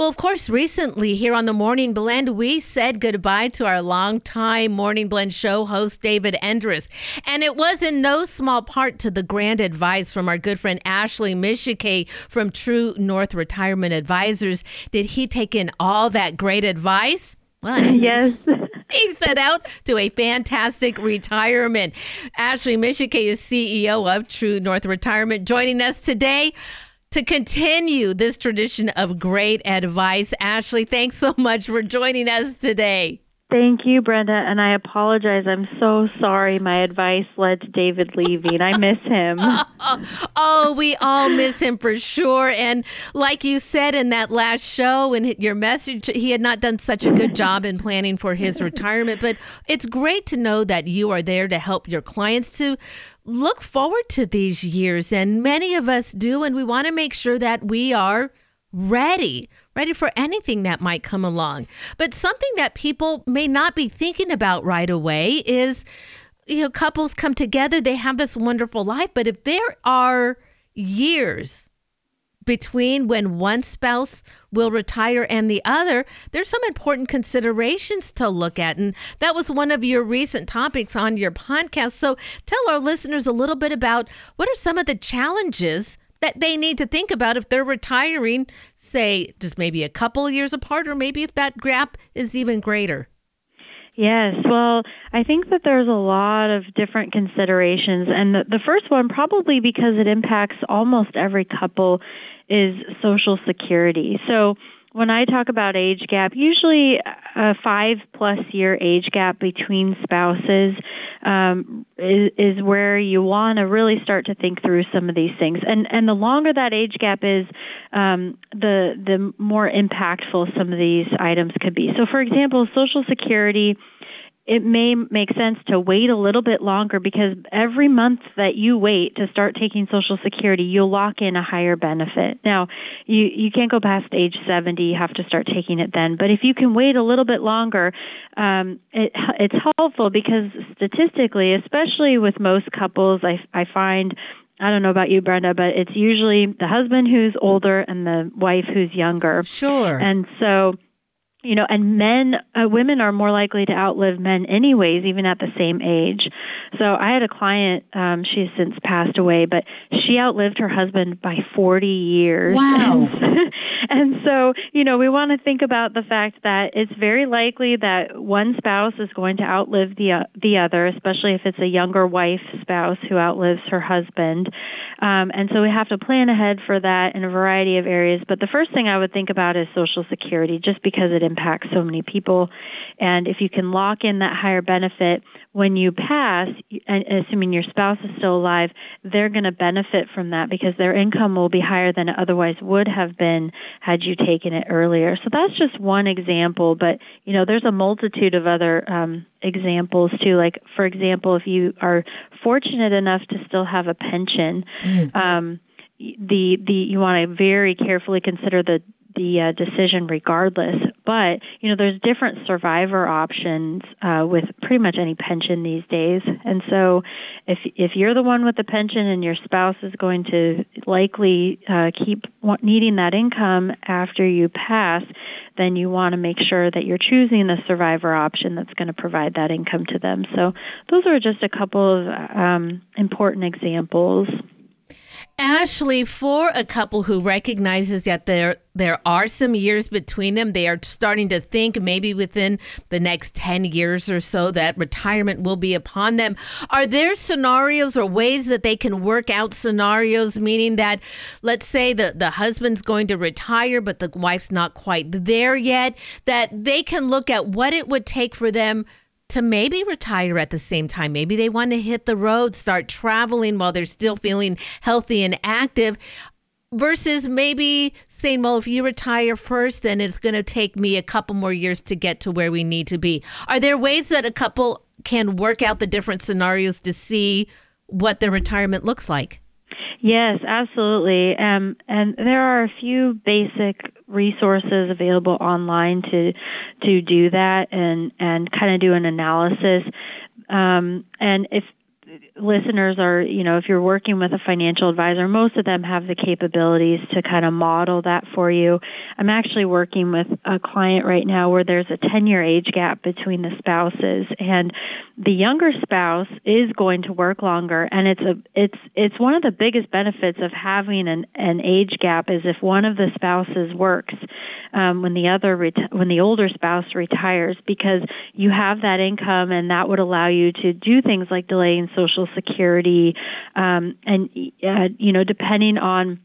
Well, of course, recently here on the Morning Blend, we said goodbye to our longtime Morning Blend show host, David Endres. And it was in no small part to the grand advice from our good friend Ashley Micciche from True North Retirement Advisors. Did he take in all that great advice? Well, yes. he set out to a fantastic retirement. Ashley Micciche is CEO of True North Retirement, joining us today to continue this tradition of great advice. Ashley, thanks so much for joining us today. Thank you, Brenda, and I apologize. I'm so sorry my advice led to David leaving. I miss him. oh, we all miss him for sure. And like you said in that last show and your message, he had not done such a good job in planning for his retirement. But it's great to know that you are there to help your clients to look forward to these years. And many of us do. And we want to make sure that we are ready, ready for anything that might come along. But something that people may not be thinking about right away is you know, couples come together, they have this wonderful life, but if there are years between when one spouse will retire and the other, there's some important considerations to look at. And that was one of your recent topics on your podcast. So tell our listeners a little bit about what are some of the challenges that they need to think about if they're retiring, say, just maybe a couple years apart, or maybe if that gap is even greater? Yes, well, I think that there's a lot of different considerations. And the, the first one, probably because it impacts almost every couple, is Social Security. So, when I talk about age gap, usually a five plus year age gap between spouses um, is, is where you want to really start to think through some of these things. And and the longer that age gap is, um, the the more impactful some of these items could be. So, for example, Social Security it may make sense to wait a little bit longer because every month that you wait to start taking Social Security, you'll lock in a higher benefit. Now, you, you can't go past age 70. You have to start taking it then. But if you can wait a little bit longer, um, it, it's helpful because statistically, especially with most couples, I, I find I don't know about you, Brenda, but it's usually the husband who's older and the wife who's younger. Sure. And so you know, and men, uh, women are more likely to outlive men anyways, even at the same age. So I had a client, um, she has since passed away, but she outlived her husband by 40 years. Wow. And, and so, you know, we want to think about the fact that it's very likely that one spouse is going to outlive the, uh, the other, especially if it's a younger wife spouse who outlives her husband. Um, and so we have to plan ahead for that in a variety of areas. But the first thing I would think about is Social Security, just because it impacts so many people. And if you can lock in that higher benefit when you pass, and assuming your spouse is still alive, they're going to benefit from that because their income will be higher than it otherwise would have been had you taken it earlier. So that's just one example, but you know, there's a multitude of other um, examples too. Like, for example, if you are fortunate enough to still have a pension, mm. um, the the you want to very carefully consider the the uh, decision regardless. But you know, there's different survivor options uh, with pretty much any pension these days. And so, if if you're the one with the pension and your spouse is going to likely uh, keep needing that income after you pass, then you want to make sure that you're choosing the survivor option that's going to provide that income to them. So those are just a couple of um, important examples. Ashley, for a couple who recognizes that there there are some years between them, they are starting to think maybe within the next 10 years or so that retirement will be upon them. Are there scenarios or ways that they can work out scenarios meaning that let's say the the husband's going to retire but the wife's not quite there yet that they can look at what it would take for them to maybe retire at the same time. Maybe they want to hit the road, start traveling while they're still feeling healthy and active versus maybe saying, well, if you retire first, then it's going to take me a couple more years to get to where we need to be. Are there ways that a couple can work out the different scenarios to see what their retirement looks like? Yes, absolutely. Um, and there are a few basic resources available online to to do that and and kind of do an analysis. Um, and if listeners are, you know, if you're working with a financial advisor, most of them have the capabilities to kind of model that for you. I'm actually working with a client right now where there's a 10-year age gap between the spouses and the younger spouse is going to work longer and it's a it's it's one of the biggest benefits of having an an age gap is if one of the spouses works um, when the other reti- when the older spouse retires because you have that income and that would allow you to do things like delaying social security um, and uh, you know depending on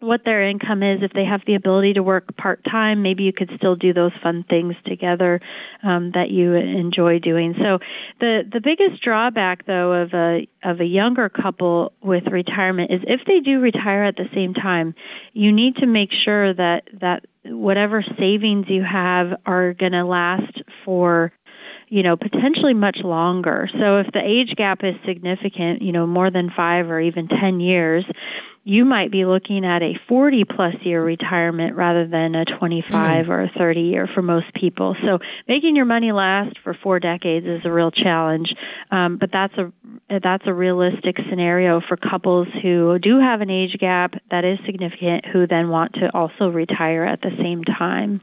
what their income is. If they have the ability to work part time, maybe you could still do those fun things together um, that you enjoy doing. So the the biggest drawback though of a of a younger couple with retirement is if they do retire at the same time, you need to make sure that that whatever savings you have are going to last for you know, potentially much longer. So if the age gap is significant, you know, more than five or even 10 years, you might be looking at a 40 plus year retirement rather than a 25 mm or a 30 year for most people. So making your money last for four decades is a real challenge, um, but that's a that's a realistic scenario for couples who do have an age gap that is significant, who then want to also retire at the same time.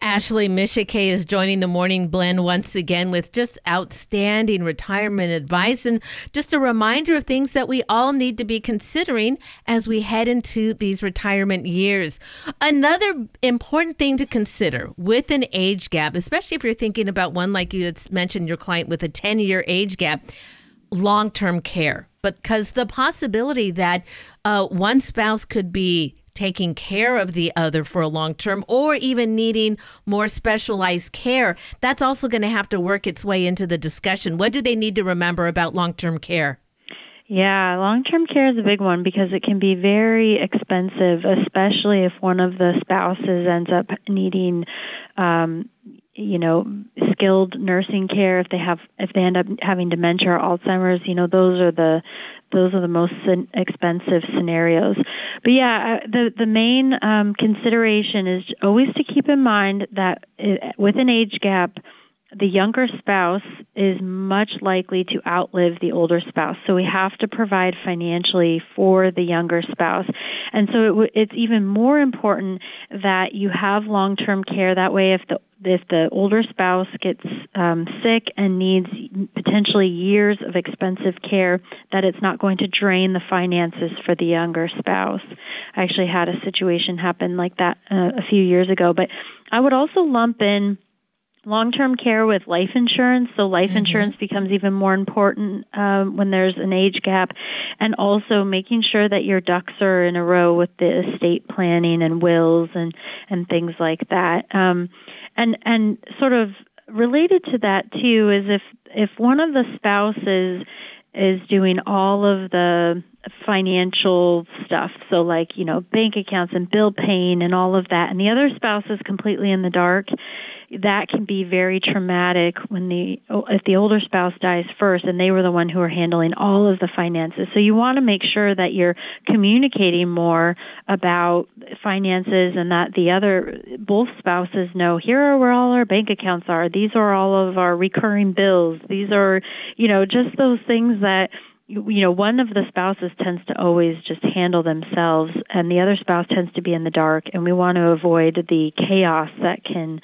Ashley Micciche is joining the Morning Blend once again with just outstanding retirement advice and just a reminder of things that we all need to be considering as we head into these retirement years. Another important thing to consider with an age gap, especially if you're thinking about one like you had mentioned, your client with a 10 year age gap, long term care. Because the possibility that uh, one spouse could be taking care of the other for a long term or even needing more specialized care, that's also going to have to work its way into the discussion. What do they need to remember about long term care? Yeah, long-term care is a big one because it can be very expensive, especially if one of the spouses ends up needing, um, you know, skilled nursing care. If they have, if they end up having dementia or Alzheimer's, you know, those are the those are the most expensive scenarios. But yeah, the the main um, consideration is always to keep in mind that it, with an age gap, the younger spouse is much likely to outlive the older spouse. So we have to provide financially for the younger spouse. And so it, it's even more important that you have long-term care. That way, if the if the older spouse gets um, sick and needs potentially years of expensive care, that it's not going to drain the finances for the younger spouse. I actually had a situation happen like that uh, a few years ago. But I would also lump in long-term care with life insurance. So life mm-hmm. insurance becomes even more important um, when there's an age gap, and also making sure that your ducks are in a row with the estate planning and wills and and things like that. Um, and and sort of related to that too is if if one of the spouses is doing all of the financial stuff so like you know bank accounts and bill paying and all of that and the other spouse is completely in the dark that can be very traumatic when the if the older spouse dies first and they were the one who were handling all of the finances. So you want to make sure that you're communicating more about finances and that the other both spouses know here are where all our bank accounts are. These are all of our recurring bills. These are, you know, just those things that you know, one of the spouses tends to always just handle themselves and the other spouse tends to be in the dark and we want to avoid the chaos that can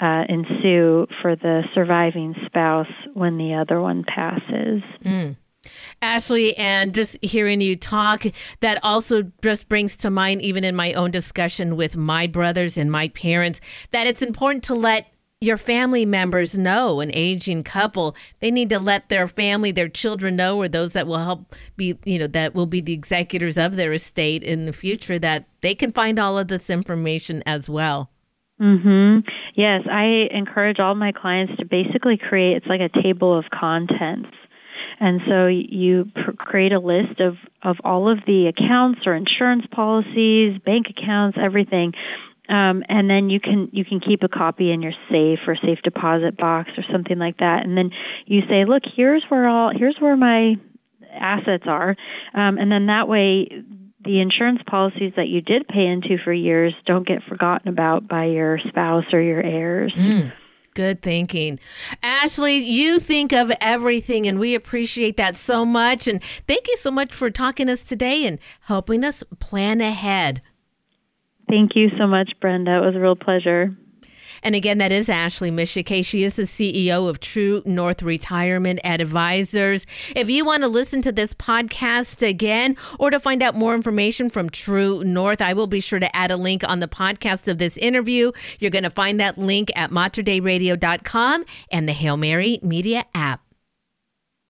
uh, ensue for the surviving spouse when the other one passes. Mm. Ashley, and just hearing you talk, that also just brings to mind, even in my own discussion with my brothers and my parents, that it's important to let your family members know an aging couple they need to let their family their children know or those that will help be you know that will be the executors of their estate in the future that they can find all of this information as well Mhm. Yes, I encourage all my clients to basically create it's like a table of contents. And so you pr- create a list of of all of the accounts or insurance policies, bank accounts, everything. Um, and then you can you can keep a copy in your safe or safe deposit box or something like that. And then you say, look, here's where all here's where my assets are, um, and then that way the insurance policies that you did pay into for years don't get forgotten about by your spouse or your heirs. Mm. Good thinking. Ashley, you think of everything, and we appreciate that so much. And thank you so much for talking to us today and helping us plan ahead. Thank you so much, Brenda. It was a real pleasure. And again, that is Ashley Micciche. She is the CEO of True North Retirement Advisors. If you want to listen to this podcast again or to find out more information from True North, I will be sure to add a link on the podcast of this interview. You're going to find that link at materdeiradio.com and the Hail Mary Media app.